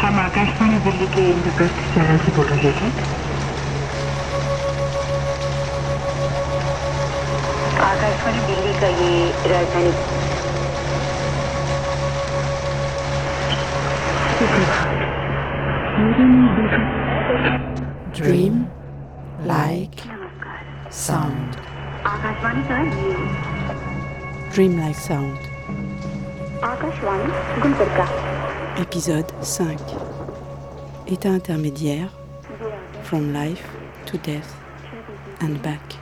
हम आकाशवाणी दिल्ली के इंद्रप्रस्थ चैनल से बोल रहे हैं आकाशवाणी दिल्ली का ये राजधानी Dream like sound. आकाशवाणी का ये Dream like sound. Akashvani Gulbarga Épisode 5. État intermédiaire. From life to death and back.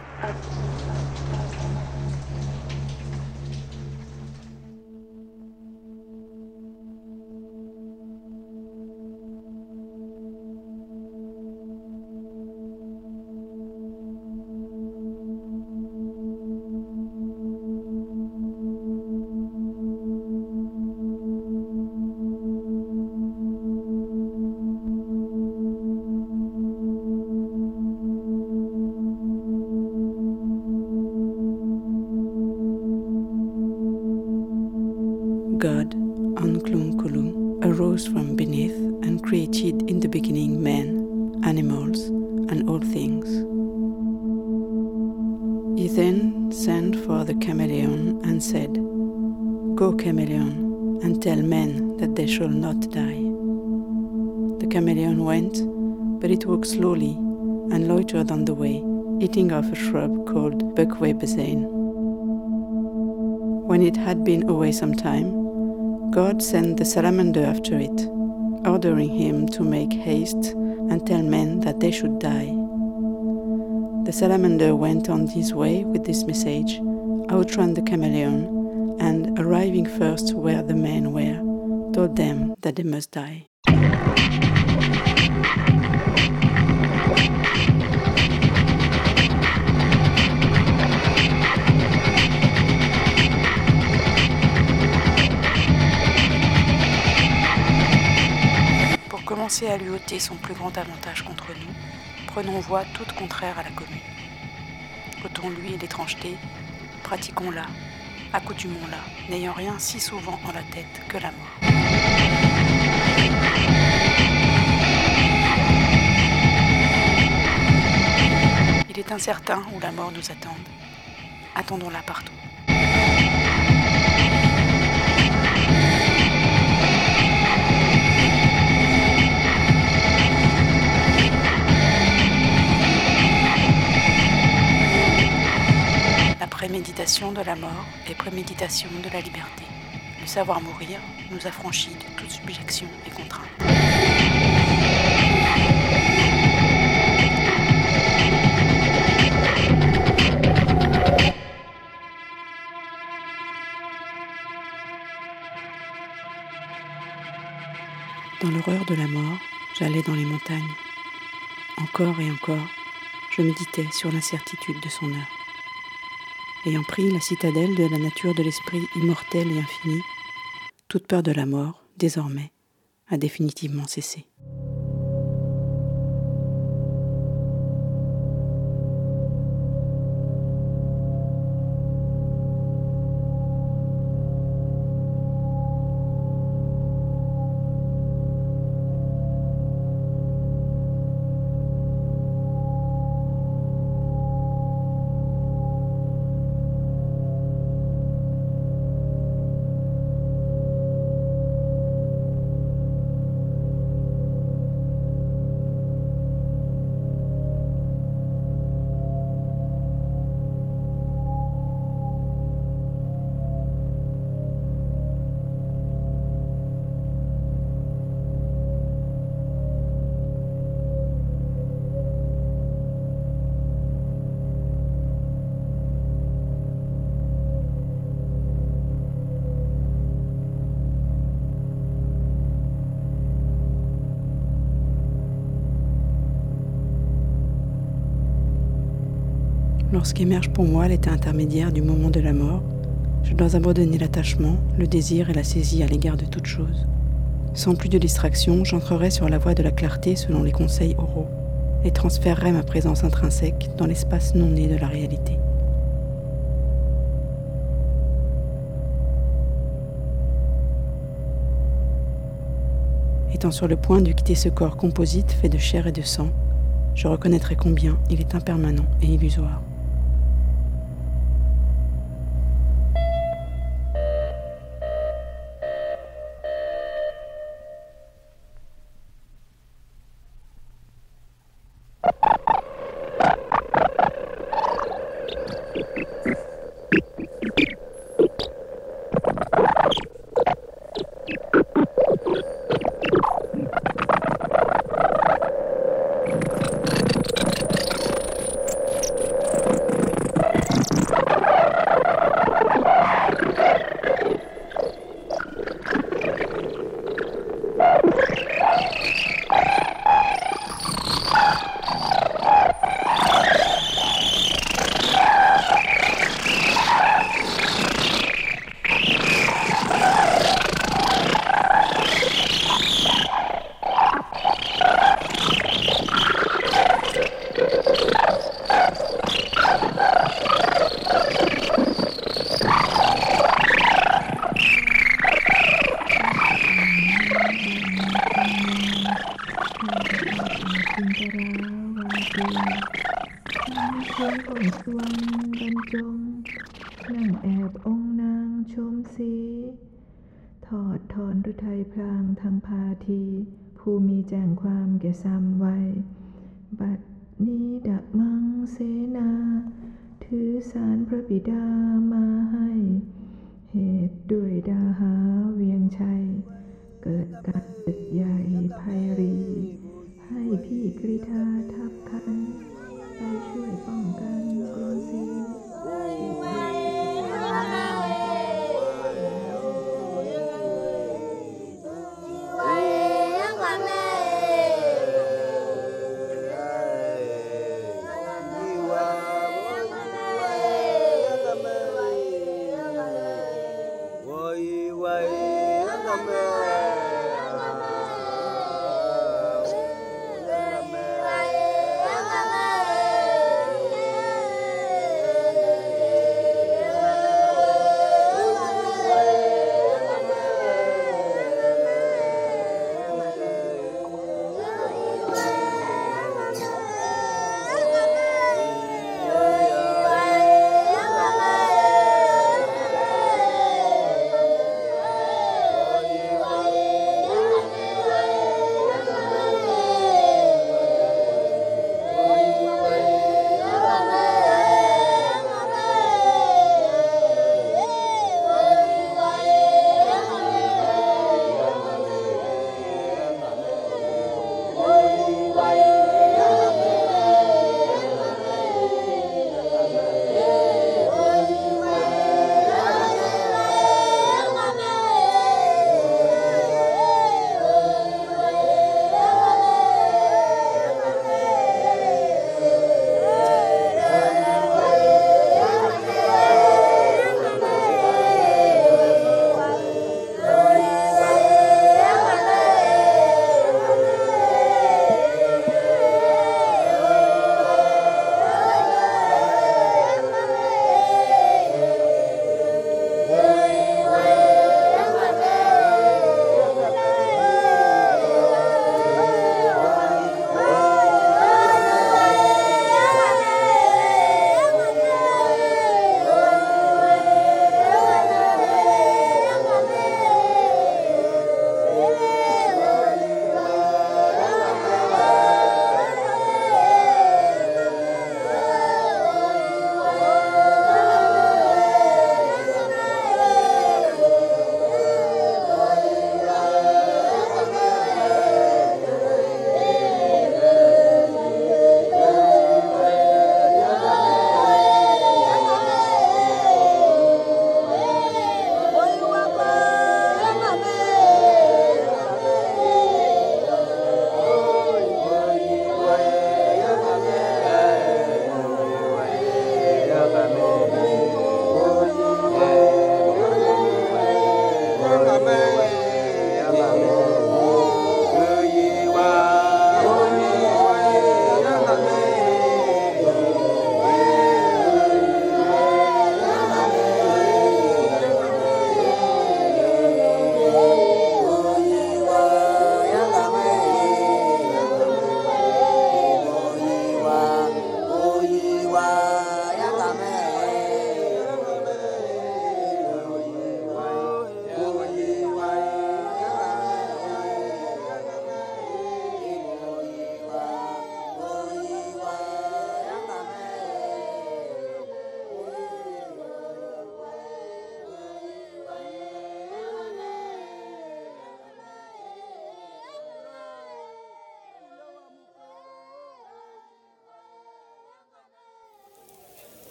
Arose from beneath and created in the beginning men, animals, and all things. He then sent for the chameleon and said, Go, chameleon, and tell men that they shall not die. The chameleon went, but it walked slowly and loitered on the way, eating off a shrub called buckway When it had been away some time, God sent the salamander after it, ordering him to make haste and tell men that they should die. The salamander went on his way with this message, outran the chameleon, and arriving first where the men were, told them that they must die. Commencer à lui ôter son plus grand avantage contre nous, prenons voie toute contraire à la commune. Ôtons-lui l'étrangeté, pratiquons-la, accoutumons-la, n'ayant rien si souvent en la tête que la mort. Il est incertain où la mort nous attende. Attendons-la partout. La préméditation de la mort est préméditation de la liberté. Le savoir mourir nous affranchit de toute subjection et contrainte. Dans l'horreur de la mort, j'allais dans les montagnes. Encore et encore, je méditais sur l'incertitude de son heure. Ayant pris la citadelle de la nature de l'esprit immortel et infini, toute peur de la mort, désormais, a définitivement cessé. Lorsqu'émerge pour moi l'état intermédiaire du moment de la mort, je dois abandonner l'attachement, le désir et la saisie à l'égard de toute chose. Sans plus de distraction, j'entrerai sur la voie de la clarté selon les conseils oraux et transférerai ma présence intrinsèque dans l'espace non né de la réalité. Étant sur le point de quitter ce corps composite fait de chair et de sang, je reconnaîtrai combien il est impermanent et illusoire. อย่าซ้ำไว้ บัดนี้ดับมังเสนา ถือสารพระบิดามาให้ เหตุด้วยดาหาเวียงชัย เกิดการตึกใหญ่ไพรี ให้พี่กริธาทับคัน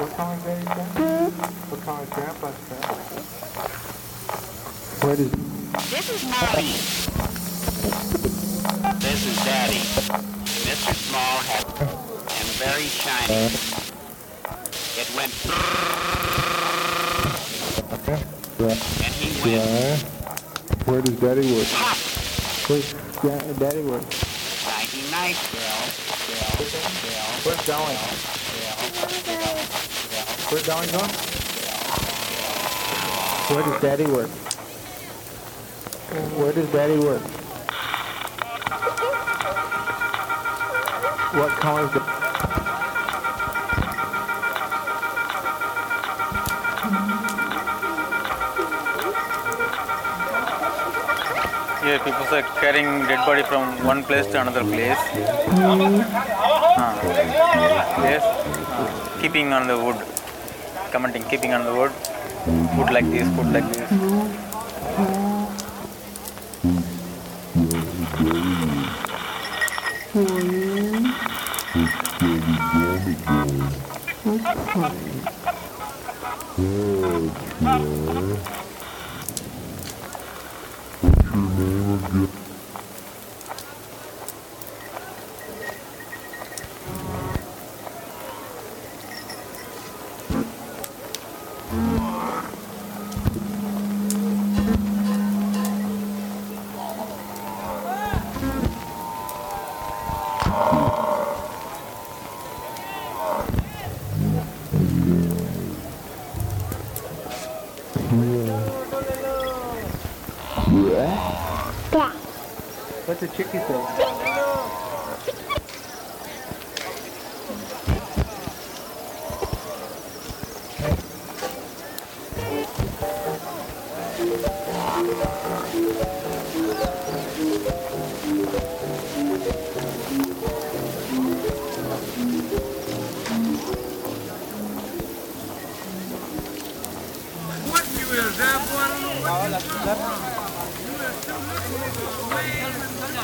What color is Daddy's cat? What color is Grandpa's cat? Where does This is Mommy. This is Daddy. Mr. Small has and very shiny. It went and he went Yeah. Where does Daddy work? pop. Where's Da- Daddy work? Nighty night, girl. Girl. Girl. Where's Dolly? Where's Dolly going? Where does Daddy work? Where does Daddy work? What color is the... Here people are carrying dead body from one place to another place. Ah. Yes. Ah. Keeping on the wood. Commenting, keeping on the word, Food like this, food like this. What's a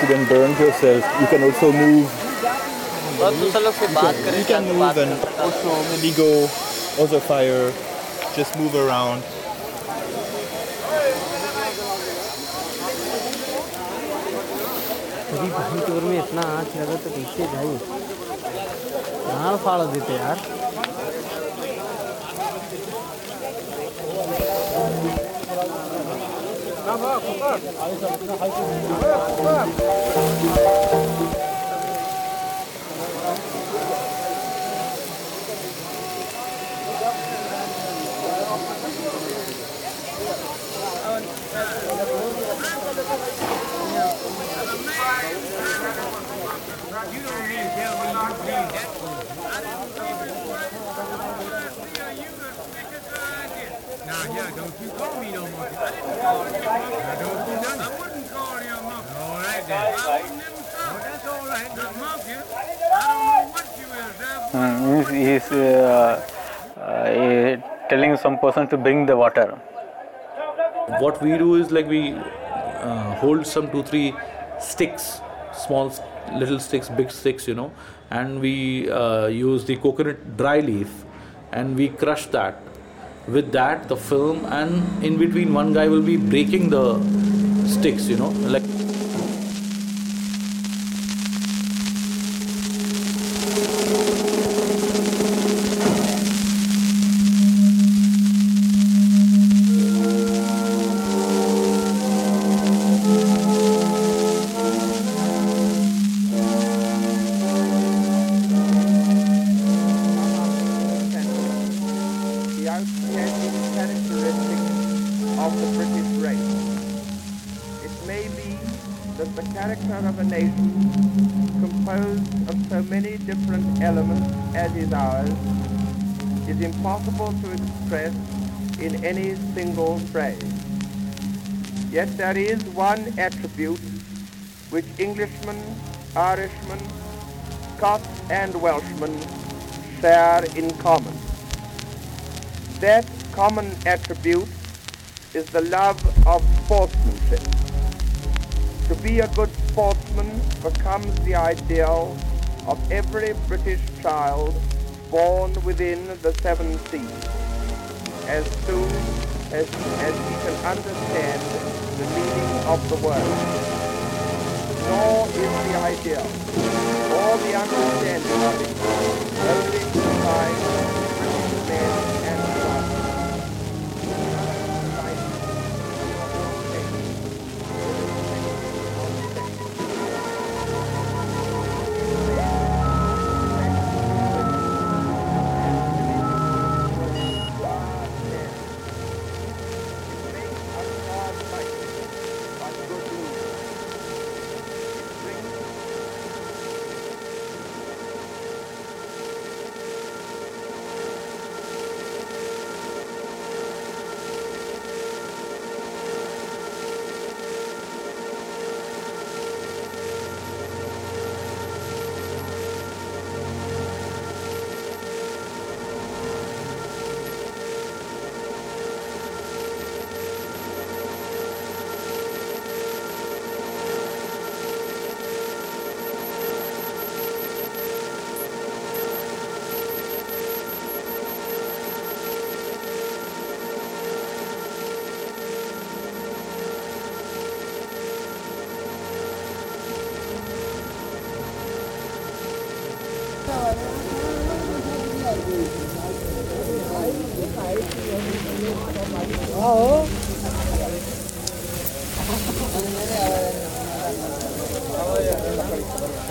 shouldn't burn yourself. You can also move. और दूसरे लोग से बात करें You can move and also maybe go other fire. Just move around. अभी भाई चोर में इतना आँच लगा तो कैसे भाई कहाँ फाड़ देते यार 还是还是很厉 person to bring the water. what we do is like we uh, hold some two three sticks small little sticks big sticks you know and we uh, use the coconut dry leaf and we crush that with that the film and in between one guy will be breaking the sticks you know like impossible to express in any single phrase. Yet there is one attribute which Englishmen, Irishmen, Scots and Welshmen share in common. That common attribute is the love of sportsmanship. To be a good sportsman becomes the ideal of every British child born within the seven seas, as soon as, as he can understand the meaning of the word. Nor is the idea or the understanding of it, only confined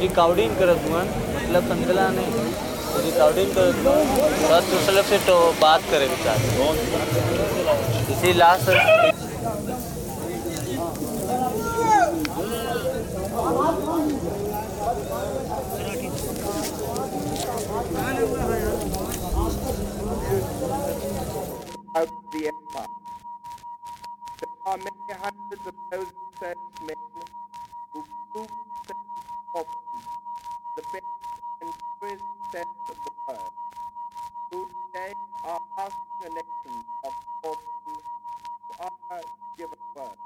recording हुआ मतलब संतला ने recording बस उसले से तो बात करे विचार। इसी last are many hundreds of those such men who prove themselves the best and truest sense of the word, who today are asking a nation of sportsmen to honor given word.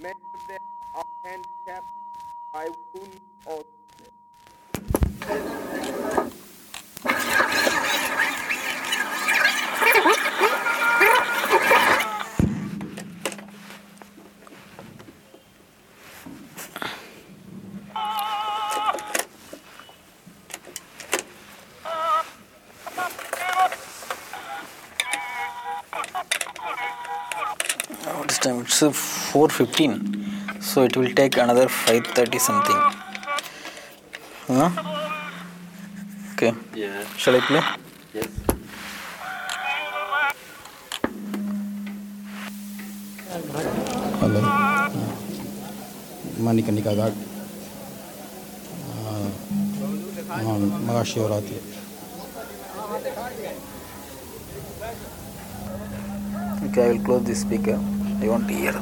Many of them are handicapped by wound or sickness. It's uh, 4:15, so it will take another 5:30 something. Huh? Okay. Yeah. Shall I play? Yes. Hello Manikarnika Ghat Mahashivratri Okay, I will close this speaker. they won't be here.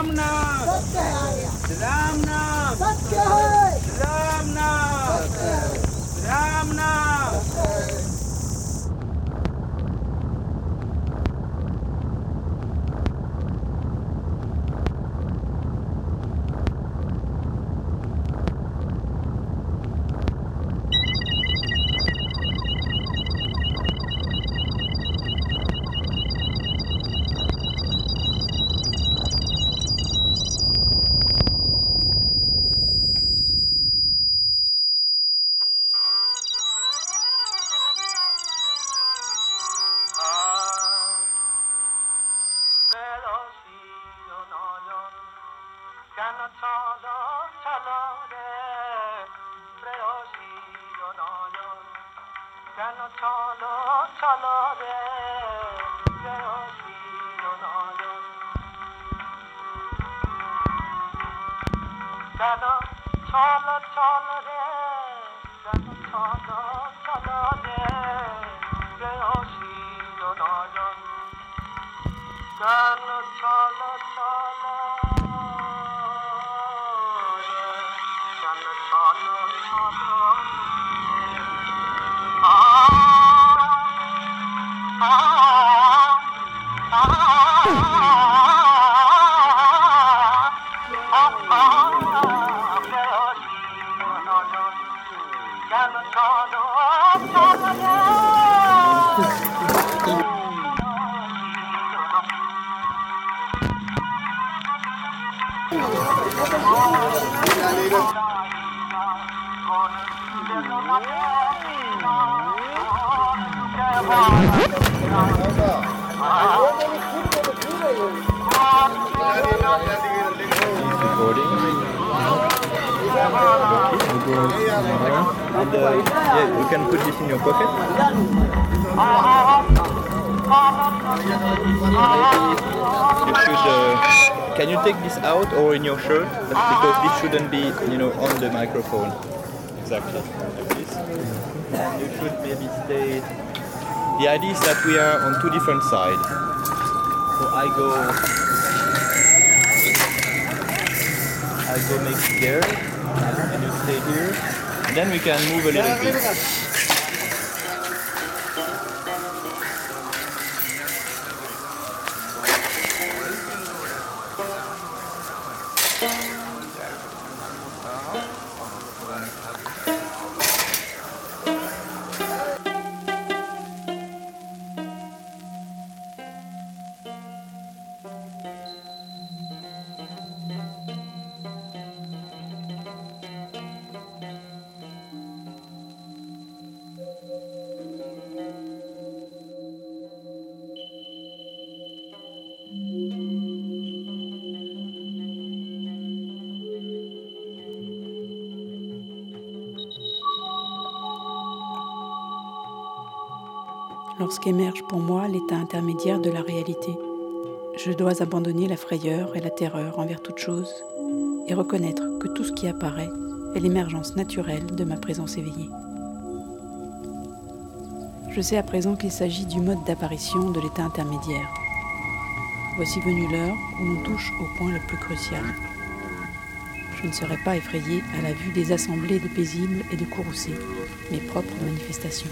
I want to hear the बरोबर बरोबर -huh. And yeah, you can put this in your pocket. You should can you take this out or in your shirt? That's because this shouldn't be, you know, on the microphone. Exactly, like this. And you should maybe stay... The idea is that we are on two different sides. So I go... I go make here, and you stay here. Then we can move a little bit. lorsqu'émerge pour moi l'état intermédiaire de la réalité. Je dois abandonner la frayeur et la terreur envers toute chose et reconnaître que tout ce qui apparaît est l'émergence naturelle de ma présence éveillée. Je sais à présent qu'il s'agit du mode d'apparition de l'état intermédiaire. Voici venue l'heure où l'on touche au point le plus crucial. Je ne serai pas effrayé à la vue des assemblées de paisibles et de courroucés, mes propres manifestations.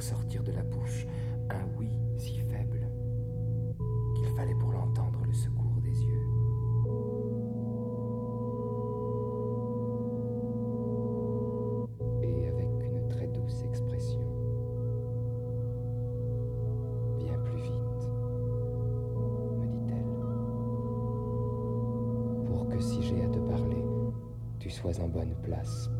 sortir de la bouche un oui si faible qu'il fallait pour l'entendre le secours des yeux. Et avec une très douce expression, viens plus vite, me dit-elle, pour que si j'ai à te parler, tu sois en bonne place. Pour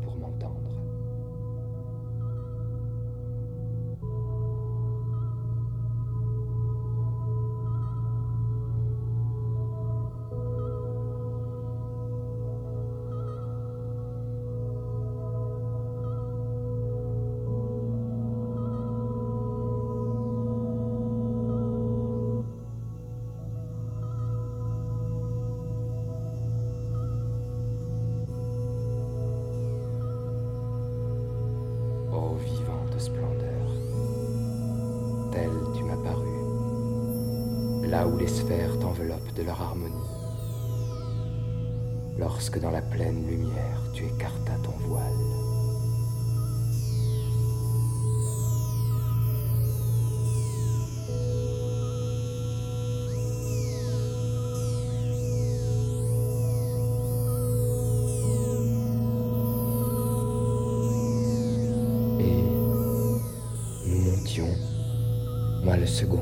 segundo.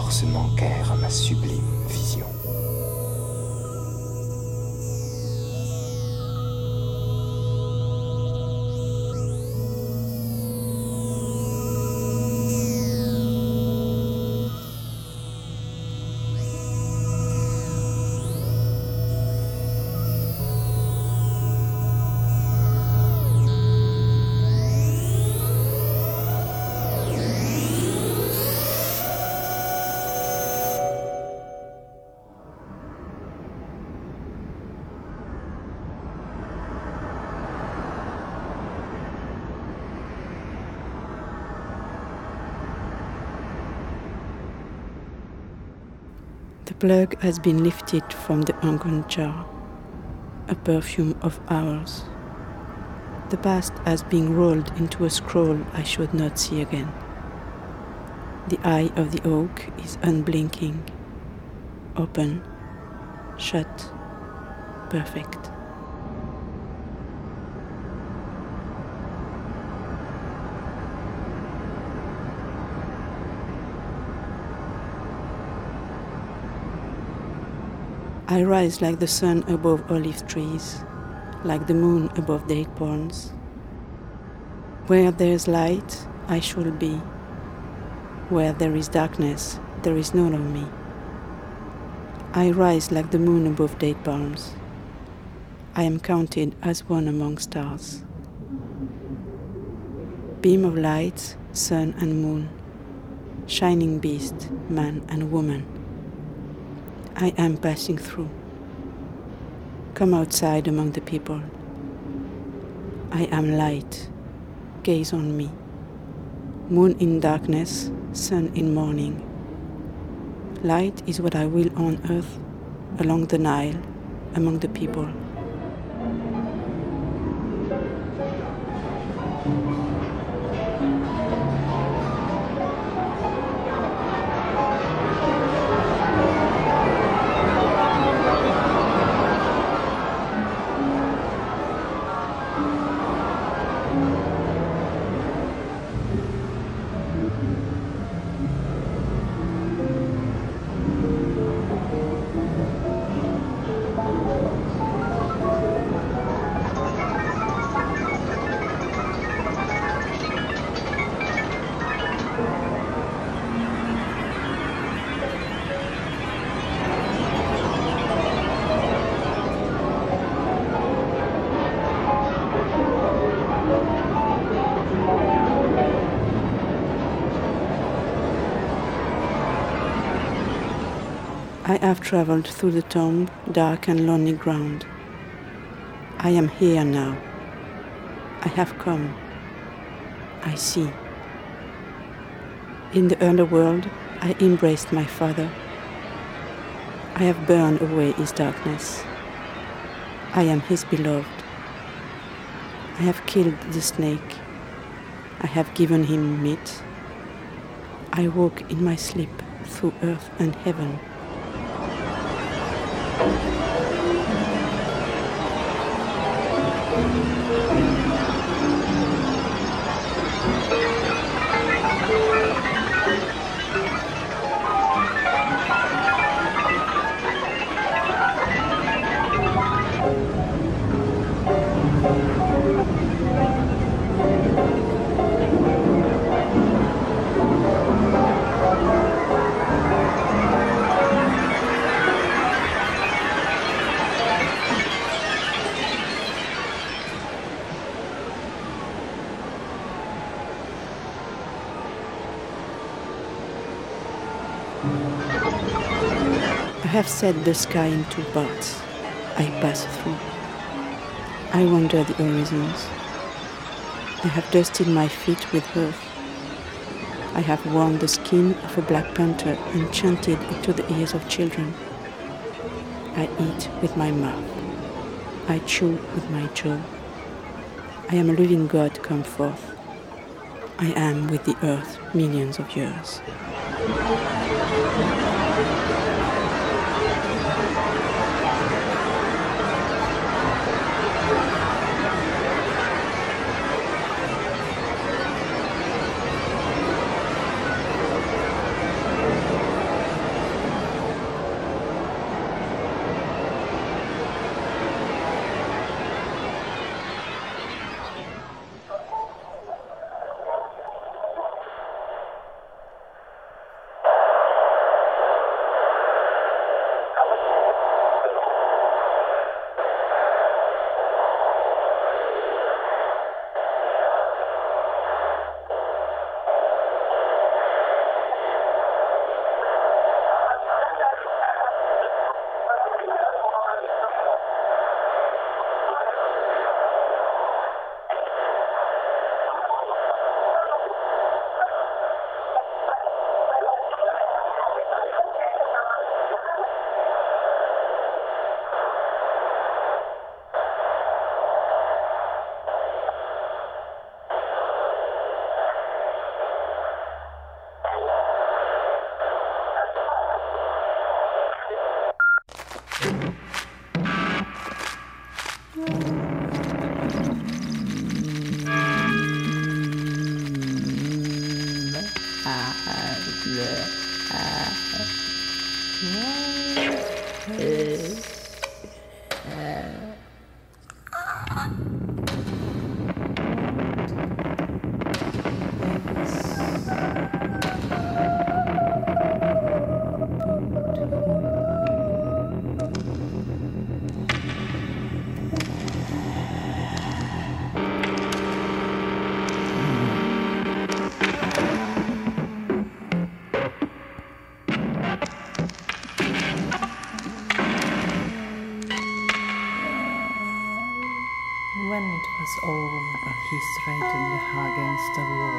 forces manquèrent à ma sublime vision. plug has been lifted from the Angon jar, a perfume of hours. The past has been rolled into a scroll I should not see again. The eye of the oak is unblinking, open, shut, perfect. I rise like the sun above olive trees, like the moon above date palms. Where there is light, I shall be. Where there is darkness, there is none of me. I rise like the moon above date palms. I am counted as one among stars. Beam of light, sun and moon, shining beast, man and woman. I am passing through. Come outside among the people. I am light. Gaze on me. Moon in darkness, sun in morning. Light is what I will on earth, along the Nile, among the people. Have traveled through the tomb, dark and lonely ground. I am here now. I have come. I see. In the underworld, I embraced my father. I have burned away his darkness. I am his beloved. I have killed the snake. I have given him meat. I walk in my sleep through earth and heaven. Have set the sky in two parts. I pass through. I wander the horizons. I have dusted my feet with earth. I have worn the skin of a black panther and chanted into the ears of children. I eat with my mouth. I chew with my jaw. I am a living God come forth. I am with the earth millions of years. He straightened her against the wall.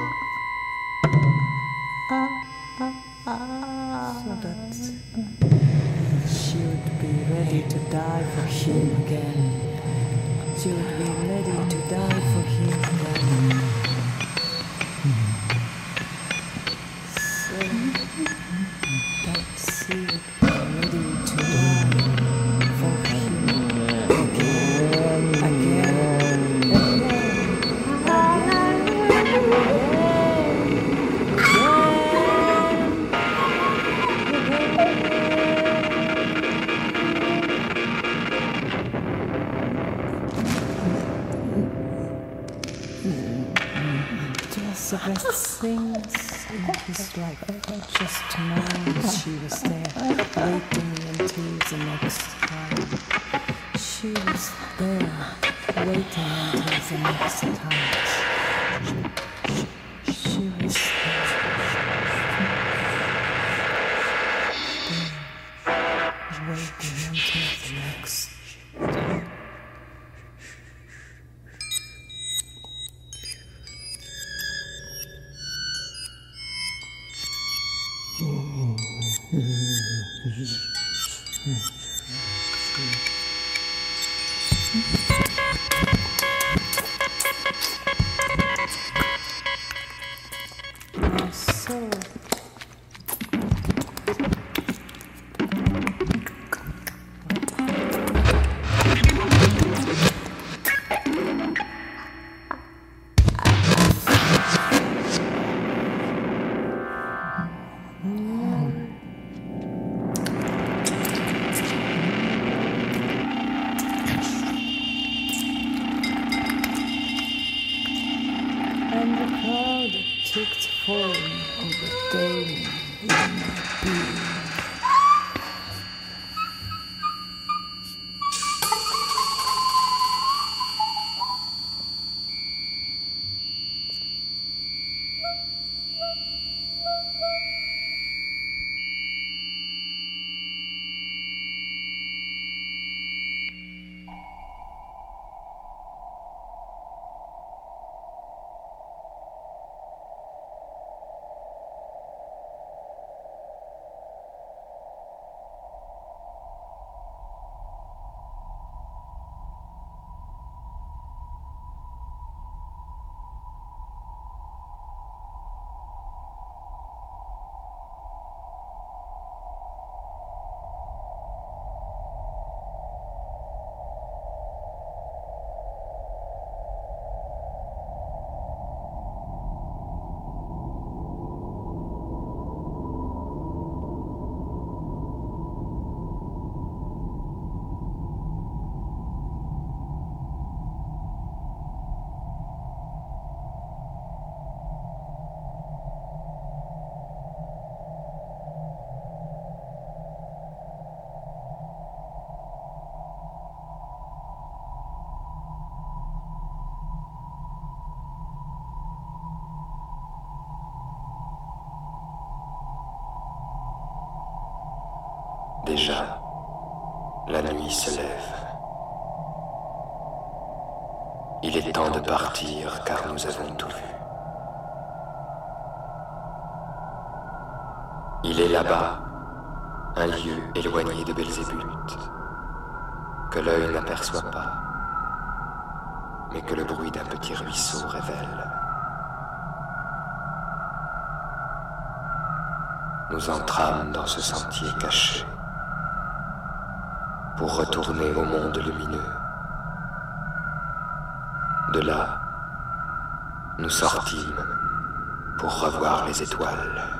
Déjà, la nuit se lève. Il est temps de partir car nous avons tout vu. Il est là-bas, un lieu éloigné de Belzébuth, que l'œil n'aperçoit pas, mais que le bruit d'un petit ruisseau révèle. Nous entrâmes dans ce sentier caché pour retourner au monde lumineux. De là, nous sortîmes pour revoir les étoiles.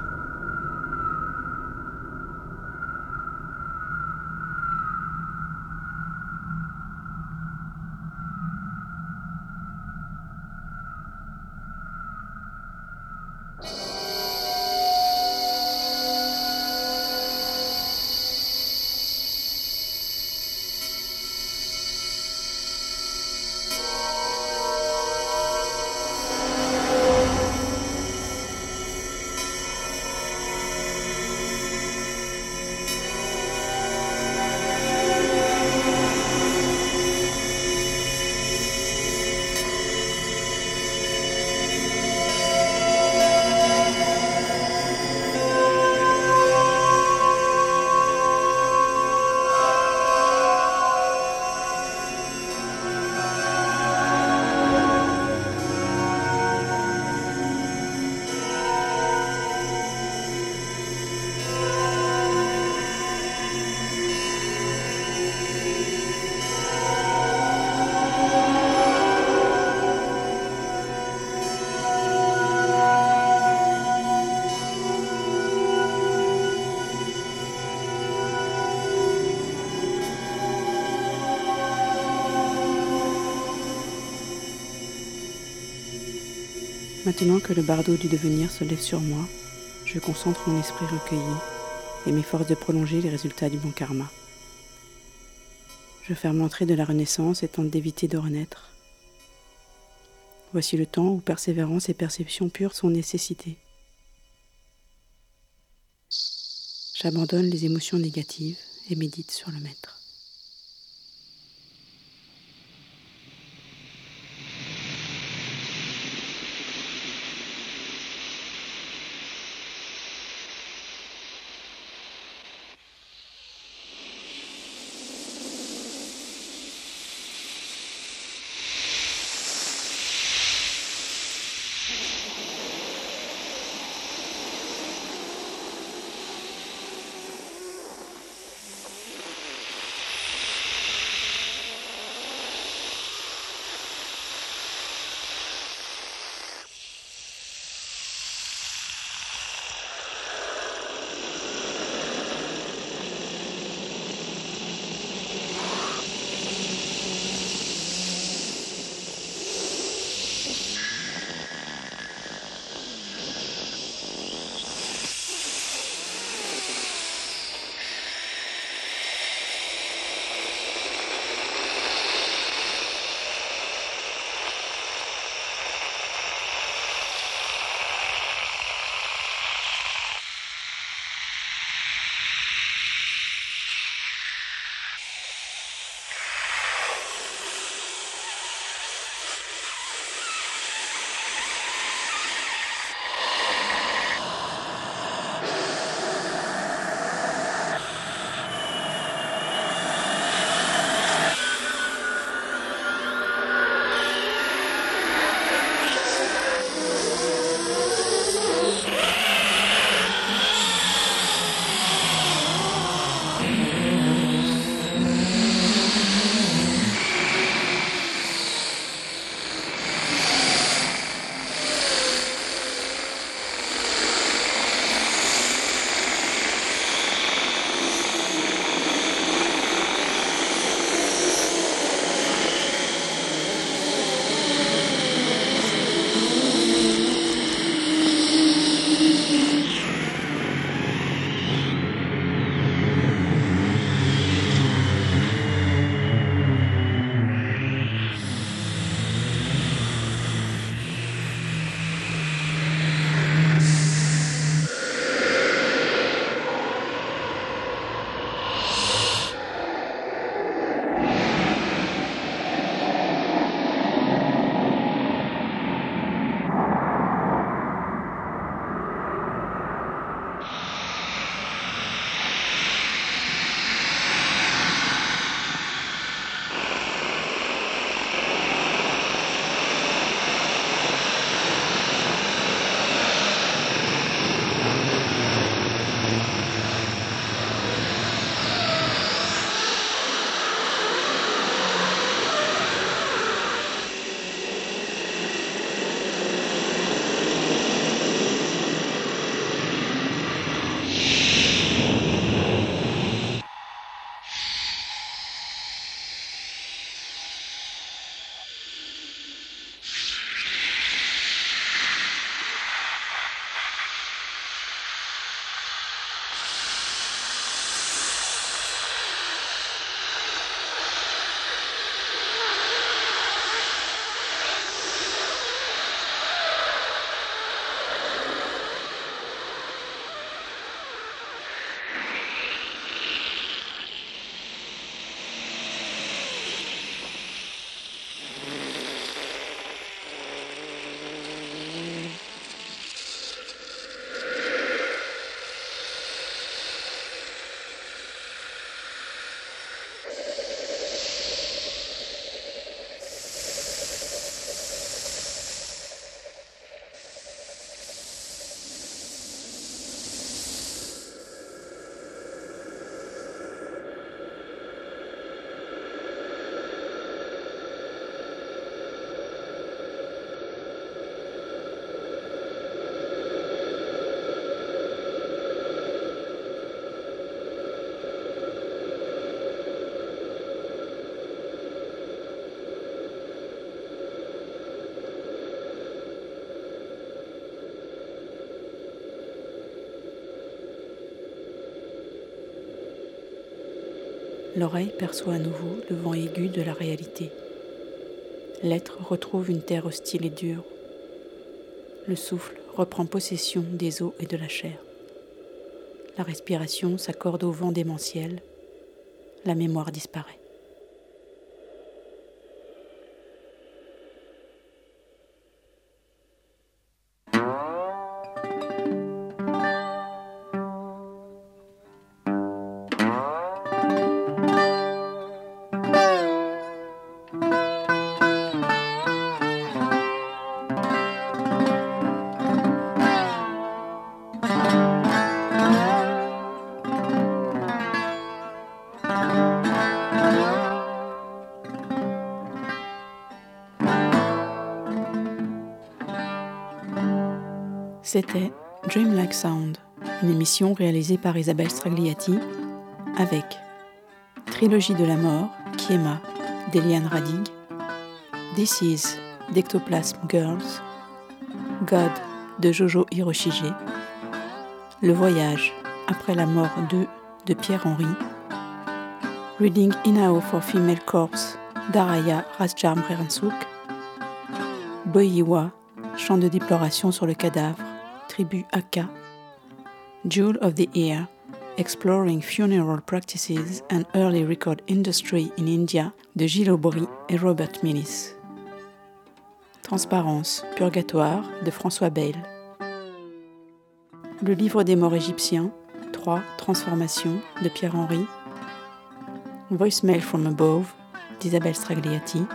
Maintenant que le bardeau du devenir se lève sur moi, je concentre mon esprit recueilli et m'efforce de prolonger les résultats du bon karma. Je ferme l'entrée de la renaissance et tente d'éviter de renaître. Voici le temps où persévérance et perception pure sont nécessitées. J'abandonne les émotions négatives et médite sur le maître. L'oreille perçoit à nouveau le vent aigu de la réalité. L'être retrouve une terre hostile et dure. Le souffle reprend possession des os et de la chair. La respiration s'accorde au vent démentiel. La mémoire disparaît. C'était Dreamlike Sound, une émission réalisée par Isabelle Stragliati avec Trilogie de la mort, Kiema, d'Eliane Radig, This is d'Ectoplasm Girls, God de Jojo Hiroshige, Le voyage après la mort 2 de Pierre-Henri, Reading Inao for Female Corpse d'Araya Rasjam Reransuk, Boyiwa, chant de déploration sur le cadavre Jewel of the Ear, Exploring Funeral Practices and Early Record Industry in India de Gilles Aubry et Robert Millis. Transparence, Purgatoire de François Bale. Le livre des morts égyptiens, 3 Transformations de Pierre-Henri. Voicemail from Above d'Isabelle Stragliati.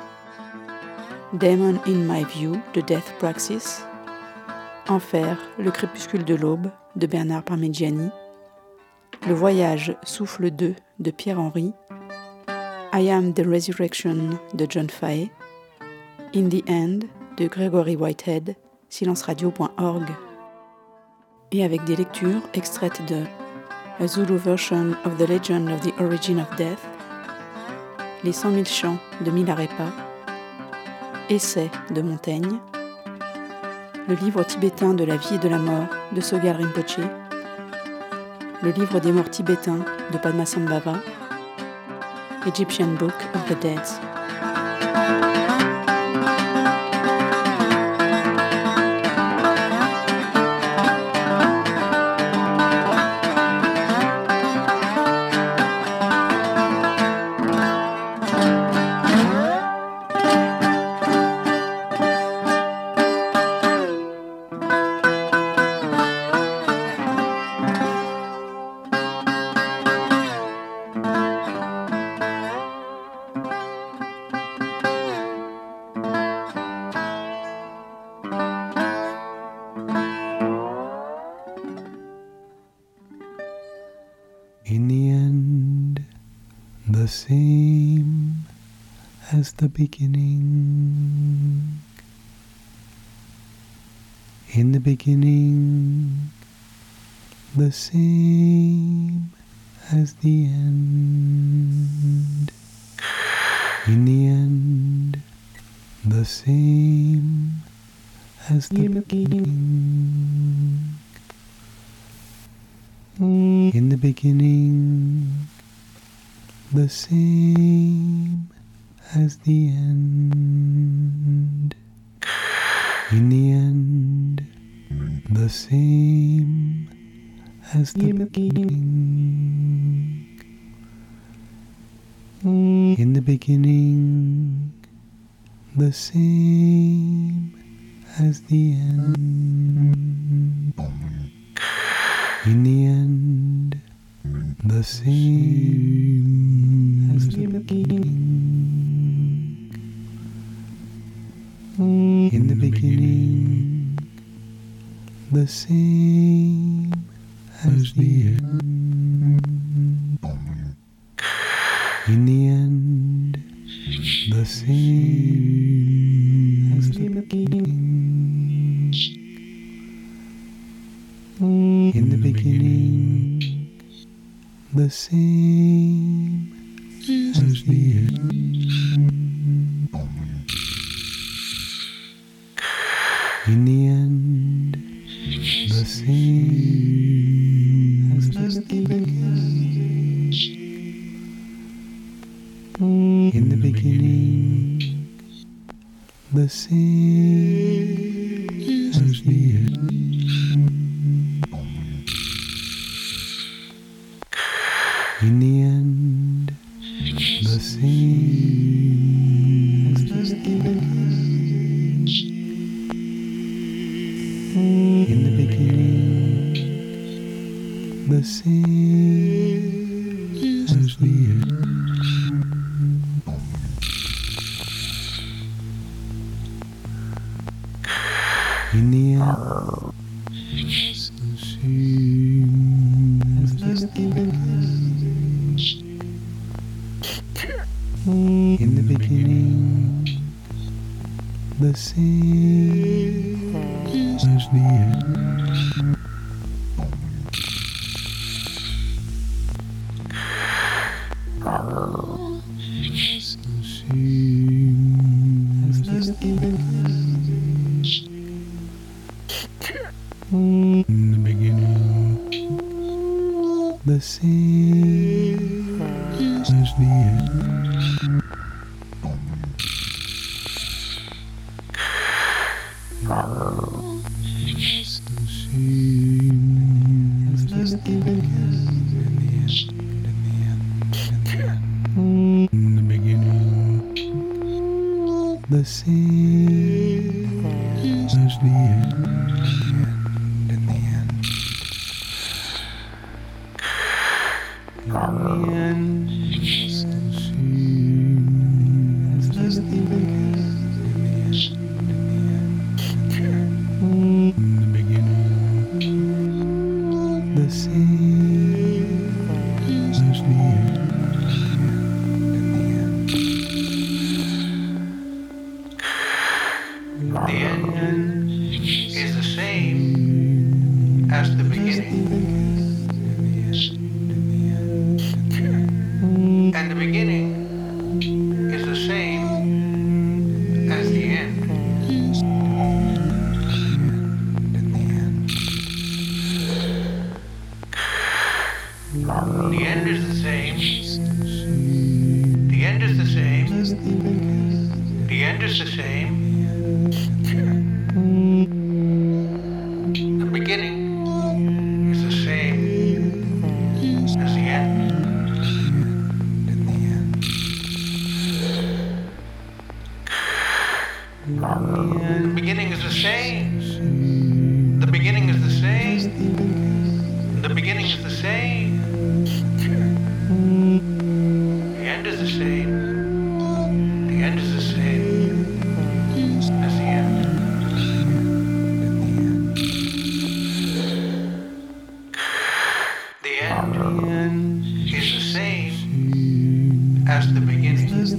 Demon in My View de Death Praxis Enfer, le crépuscule de l'aube de Bernard Parmigiani, Le voyage Souffle 2 de Pierre-Henri, I Am the Resurrection de John Fahey, In the End de Gregory Whitehead, silenceradio.org, et avec des lectures extraites de A Zulu Version of the Legend of the Origin of Death, Les cent mille chants de Milarepa, Essai de Montaigne, le livre tibétain de la vie et de la mort de Sogyal Rinpoche, le livre des morts tibétains de Padmasambhava, Egyptian Book of the Dead. The beginning. In the beginning, the same as the end. In the end, the same as the beginning. In the beginning, the same as the end. In the end, the same as the beginning. In the beginning, the same as the end. In the end, the same the same as the end. In the end, the same as the beginning. In the beginning, the same as the beginning.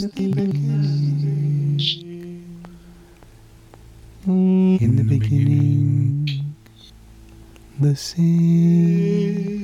the beginning. In the beginning, the same.